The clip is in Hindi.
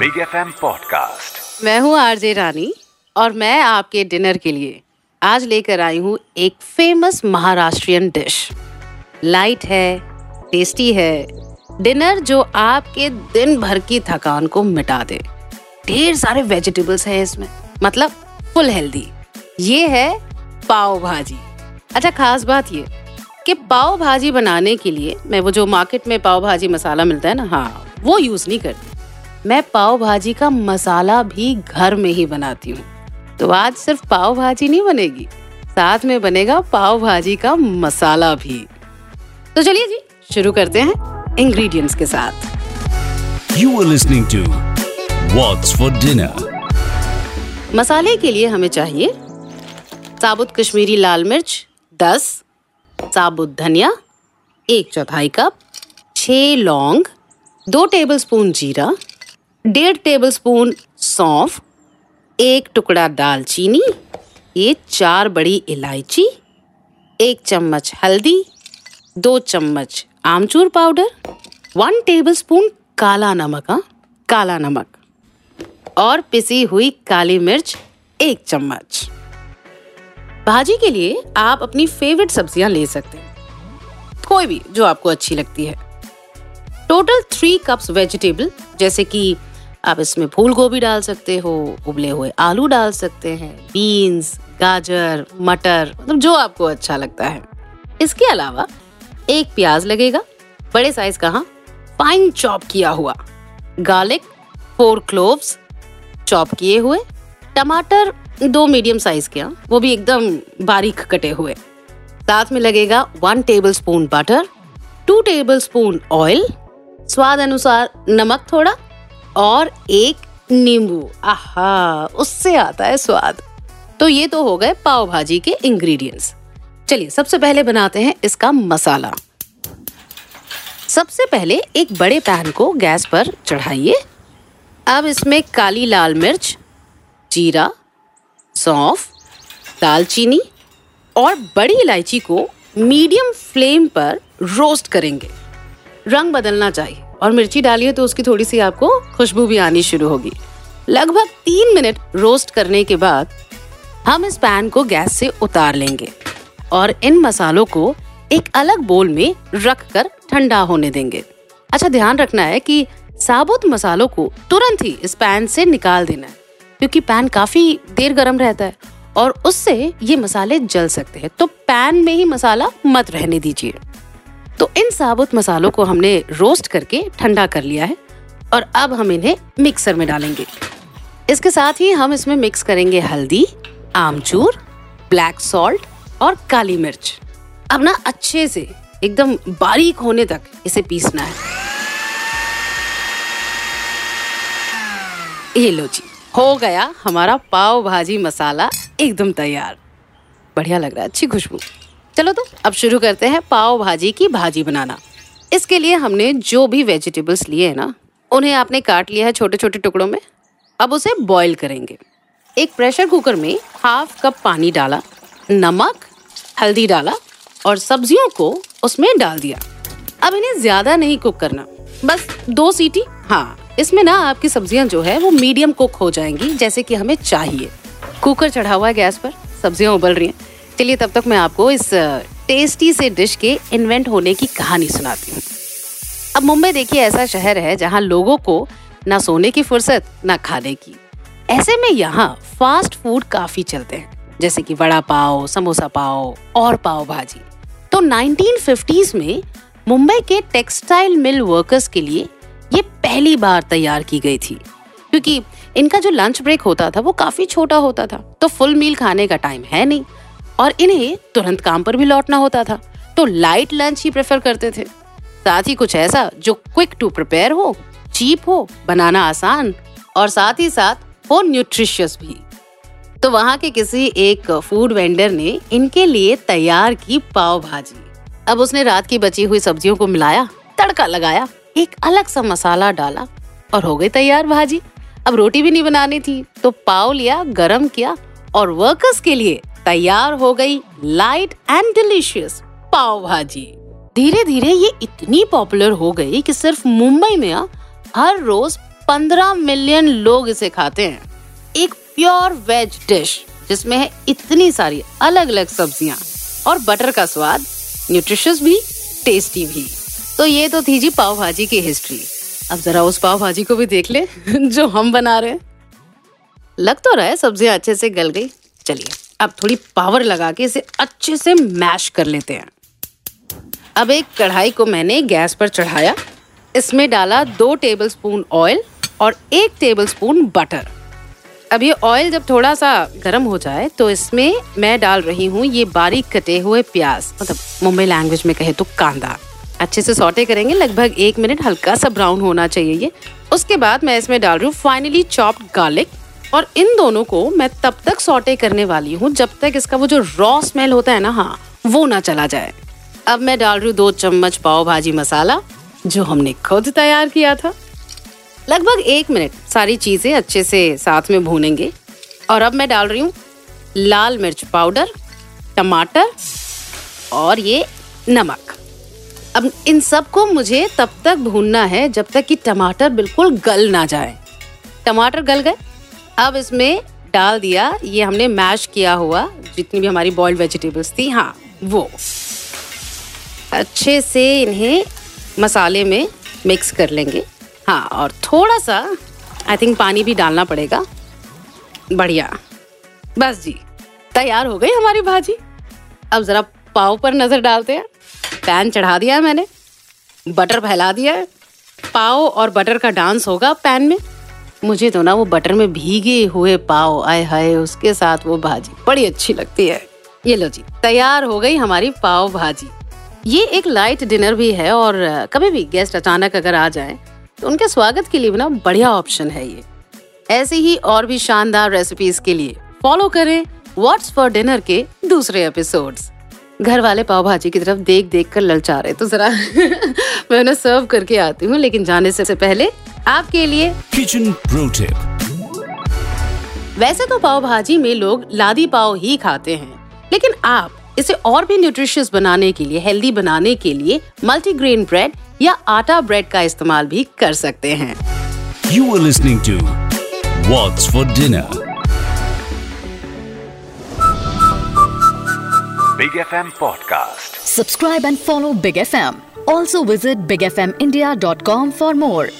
बिग एफ़ एम पॉडकास्ट मैं हूँ आरजे रानी और मैं आपके डिनर के लिए आज लेकर आई हूँ एक फ़ेमस महाराष्ट्रियन डिश लाइट है टेस्टी है। डिनर जो आपके दिन भर की थकान को मिटा दे। ढेर सारे वेजिटेबल्स हैं इसमें मतलब फुल हेल्दी ये है पाव भाजी। अच्छा खास बात ये कि पाव भाजी बनाने के लिए मैं वो जो मार्केट में पाव भाजी मसाला मिलता है ना हाँ वो यूज़ नहीं करती। मैं पाव भाजी का मसाला भी घर में ही बनाती हूँ। तो आज सिर्फ़ पाव भाजी नहीं बनेगी साथ में बनेगा पाव भाजी का मसाला भी। तो चलिए जी शुरू करते हैं इंग्रेडिएंट्स के साथ। You are listening to What's for Dinner. मसाले के लिए हमें चाहिए साबुत कश्मीरी लाल मिर्च 10 साबुत धनिया एक चौथाई कप छः लौंग दो टेबलस्पून जीरा डेढ़ टेबल टेबलस्पून सौंफ, एक टुकड़ा दालचीनी, ये चार बड़ी इलायची, एक चम्मच हल्दी, दो चम्मच आमचूर पाउडर, वन टेबलस्पून काला नमक हाँ काला नमक, और पिसी हुई काली मिर्च एक चम्मच। भाजी के लिए आप अपनी फेवरेट सब्ज़ियाँ ले सकते हैं, कोई भी जो आपको अच्छी लगती है। टोटल थ्री कप्स वेजिटेबल जैसे कि आप इसमें फूल गोभी डाल सकते हो उबले हुए आलू डाल सकते हैं बीन्स गाजर मटर मतलब जो आपको अच्छा लगता है। इसके अलावा एक प्याज लगेगा बड़े साइज़ का हाँ फाइन चॉप किया हुआ। गार्लिक फोर क्लोव्स चॉप किए हुए। टमाटर दो मीडियम साइज़ के हाँ, वो भी एकदम बारीक कटे हुए। साथ में लगेगा one tablespoon butter two tablespoon oil स्वाद अनुसार नमक थोड़ा और एक नींबू। आहा, उससे आता है स्वाद। तो ये तो हो गए पाव भाजी के इंग्रेडिएंट्स चलिए, सबसे पहले बनाते हैं इसका मसाला। सबसे पहले एक बड़े पैन को गैस पर चढ़ाइए। अब इसमें काली लाल मिर्च, जीरा, सौंफ, दालचीनी और बड़ी इलायची को मीडियम फ्लेम पर रोस्ट करेंगे। रंग बदलना चाहिए। और मिर्ची डालिए तो उसकी थोड़ी सी आपको खुशबू भी आनी शुरू होगी। लगभग तीन मिनट रोस्ट करने के बाद हम इस पैन को गैस से उतार लेंगे और इन मसालों को एक अलग बोल में रख कर ठंडा होने देंगे। अच्छा ध्यान रखना है कि साबुत मसालों को तुरंत ही इस पैन से निकाल देना है, क्योंकि पैन काफ़ी देर गर्म रहता है और उससे ये मसाले जल सकते हैं। तो पैन में ही मसाला मत रहने दीजिए। तो इन साबुत मसालों को हमने रोस्ट करके ठंडा कर लिया है और अब हम इन्हें मिक्सर में डालेंगे। इसके साथ ही हम इसमें मिक्स करेंगे हल्दी, आमचूर, ब्लैक सॉल्ट और काली मिर्च। अब ना अच्छे से, एकदम बारीक होने तक इसे पीसना है। ये लो जी, हो गया हमारा पाव भाजी मसाला एकदम तैयार। बढ़िया लग रहा है, अच्छी खुशबू। चलो तो अब शुरू करते हैं पाव भाजी की भाजी बनाना। इसके लिए हमने जो भी वेजिटेबल्स लिए हैं ना, उन्हें आपने काट लिया है छोटे छोटे टुकड़ों में। अब उसे बॉईल करेंगे। एक प्रेशर कुकर में हाफ़ कप पानी डाला, नमक, हल्दी डाला और सब्जियों को उसमें डाल दिया। अब इन्हें ज़्यादा नहीं कुक करना, बस दो सीटी। हाँ इसमें ना आपकी सब्ज़ियाँ जो है वो मीडियम कुक हो जाएँगी, जैसे कि हमें चाहिए। कुकर चढ़ा हुआ है गैस पर, सब्ज़ियाँ उबल रही हैं। चलिए तब तक मैं आपको इस टेस्टी से डिश के इन्वेंट होने की कहानी सुनाती हूँ। अब मुंबई देखिए ऐसा शहर है जहाँ लोगों को ना सोने की फुर्सत, ना खाने की। ऐसे में यहाँ फास्ट फ़ूड काफ़ी चलते हैं, जैसे कि वड़ा पाव, समोसा पाव और पाव भाजी। तो 1950s में मुंबई के टेक्सटाइल मिल वर्कर्स के लिए ये पहली बार तैयार की गई थी, क्योंकि इनका जो लंच ब्रेक होता था वो काफ़ी छोटा होता था तो फुल मील खाने का टाइम है नहीं। और इन्हें तुरंत काम पर भी लौटना होता था तो लाइट लंच ही प्रेफर करते थे। साथ ही कुछ ऐसा जो क्विक टू प्रिपेयर हो चीप हो, बनाना आसान, और साथ ही साथ हो न्यूट्रिशियस भी। तो वहाँ के किसी एक फ़ूड वेंडर ने इनके लिए तैयार की पाव भाजी। अब उसने रात की बची हुई सब्जियों को मिलाया, तड़का लगाया, एक अलग सा मसाला डाला और हो गई तैयार भाजी। अब रोटी भी नहीं बनानी थी तो पाव लिया, गरम किया और वर्कर्स के लिए तैयार हो गई लाइट एंड डिलीशियस पाव भाजी। धीरे धीरे ये इतनी पॉपुलर हो गई कि सिर्फ़ मुंबई में हर रोज पंद्रह मिलियन लोग इसे खाते हैं। एक प्योर वेज डिश जिसमें है इतनी सारी अलग अलग सब्ज़ियाँ और बटर का स्वाद न्यूट्रिशियस भी टेस्टी भी। तो ये तो थी जी पाव भाजी की हिस्ट्री अब जरा उस पाव भाजी को भी देख ले, जो हम बना रहे हैं। लग तो रहा है सब्ज़ियाँ अच्छे से गल गई। चलिए। अब थोड़ी पावर लगा के इसे अच्छे से मैश कर लेते हैं। अब एक कढ़ाई को मैंने गैस पर चढ़ाया। इसमें डाला दो टेबलस्पून ऑयल और एक टेबलस्पून बटर अब ये ऑयल जब थोड़ा सा गर्म हो जाए तो इसमें मैं डाल रही हूँ ये बारीक कटे हुए प्याज। मतलब मुंबई लैंग्वेज में कहे तो कांदा। अच्छे से सौटे करेंगे, लगभग एक मिनट हल्का सा ब्राउन होना चाहिए ये। उसके बाद मैं इसमें डाल रही हूँ फाइनली चॉप्ड गार्लिक और इन दोनों को मैं तब तक सौटे करने वाली हूँ जब तक इसका वो जो रॉ स्मेल होता है ना हाँ वो ना चला जाए। अब मैं डाल रही हूँ दो चम्मच पाव भाजी मसाला, जो हमने खुद तैयार किया था। लगभग एक मिनट सारी चीज़ें अच्छे से साथ में भूनेंगे और अब मैं डाल रही हूँ लाल मिर्च पाउडर, टमाटर और ये नमक। अब इन सबको मुझे तब तक भूनना है जब तक कि टमाटर बिल्कुल गल ना जाए। टमाटर गल गए? अब इसमें डाल दिया, ये हमने मैश किया हुआ, जितनी भी हमारी बॉइल्ड वेजिटेबल्स थी हाँ वो। अच्छे से इन्हें मसाले में मिक्स कर लेंगे। हाँ और थोड़ा सा आई थिंक पानी भी डालना पड़ेगा। बढ़िया। बस जी, तैयार हो गई हमारी भाजी। अब जरा पाव पर नज़र डालते हैं। पैन चढ़ा दिया है मैंने बटर फैला दिया है। पाव और बटर का डांस होगा पैन में। मुझे तो ना वो बटर में भीगे हुए पाव आए हाय उसके साथ वो भाजी। बड़ी अच्छी लगती है। ये लो जी तैयार हो गई हमारी पाव भाजी। ये एक लाइट डिनर भी है और कभी भी गेस्ट अचानक अगर आ जाए तो उनके स्वागत के लिए ना बढ़िया ऑप्शन है ये। ऐसे ही और भी शानदार रेसिपीज़ के लिए फॉलो करें व्हाट्स फॉर डिनर के दूसरे एपिसोड्स घर वाले पाव भाजी की तरफ़ देख देख कर ललचा रहे तो जरा मैं उन्हें सर्व करके आती हूँ लेकिन जाने से, से पहले आपके लिए। किचन प्रो टिप वैसे तो पाव भाजी में लोग लादी पाव ही खाते हैं लेकिन आप इसे और भी न्यूट्रिशियस बनाने के लिए हेल्दी बनाने के लिए मल्टीग्रेन ब्रेड या आटा ब्रेड का इस्तेमाल भी कर सकते हैं। You are listening to what's for dinner podcast subscribe Big FM podcast. Subscribe and follow Big FM. India dot com for more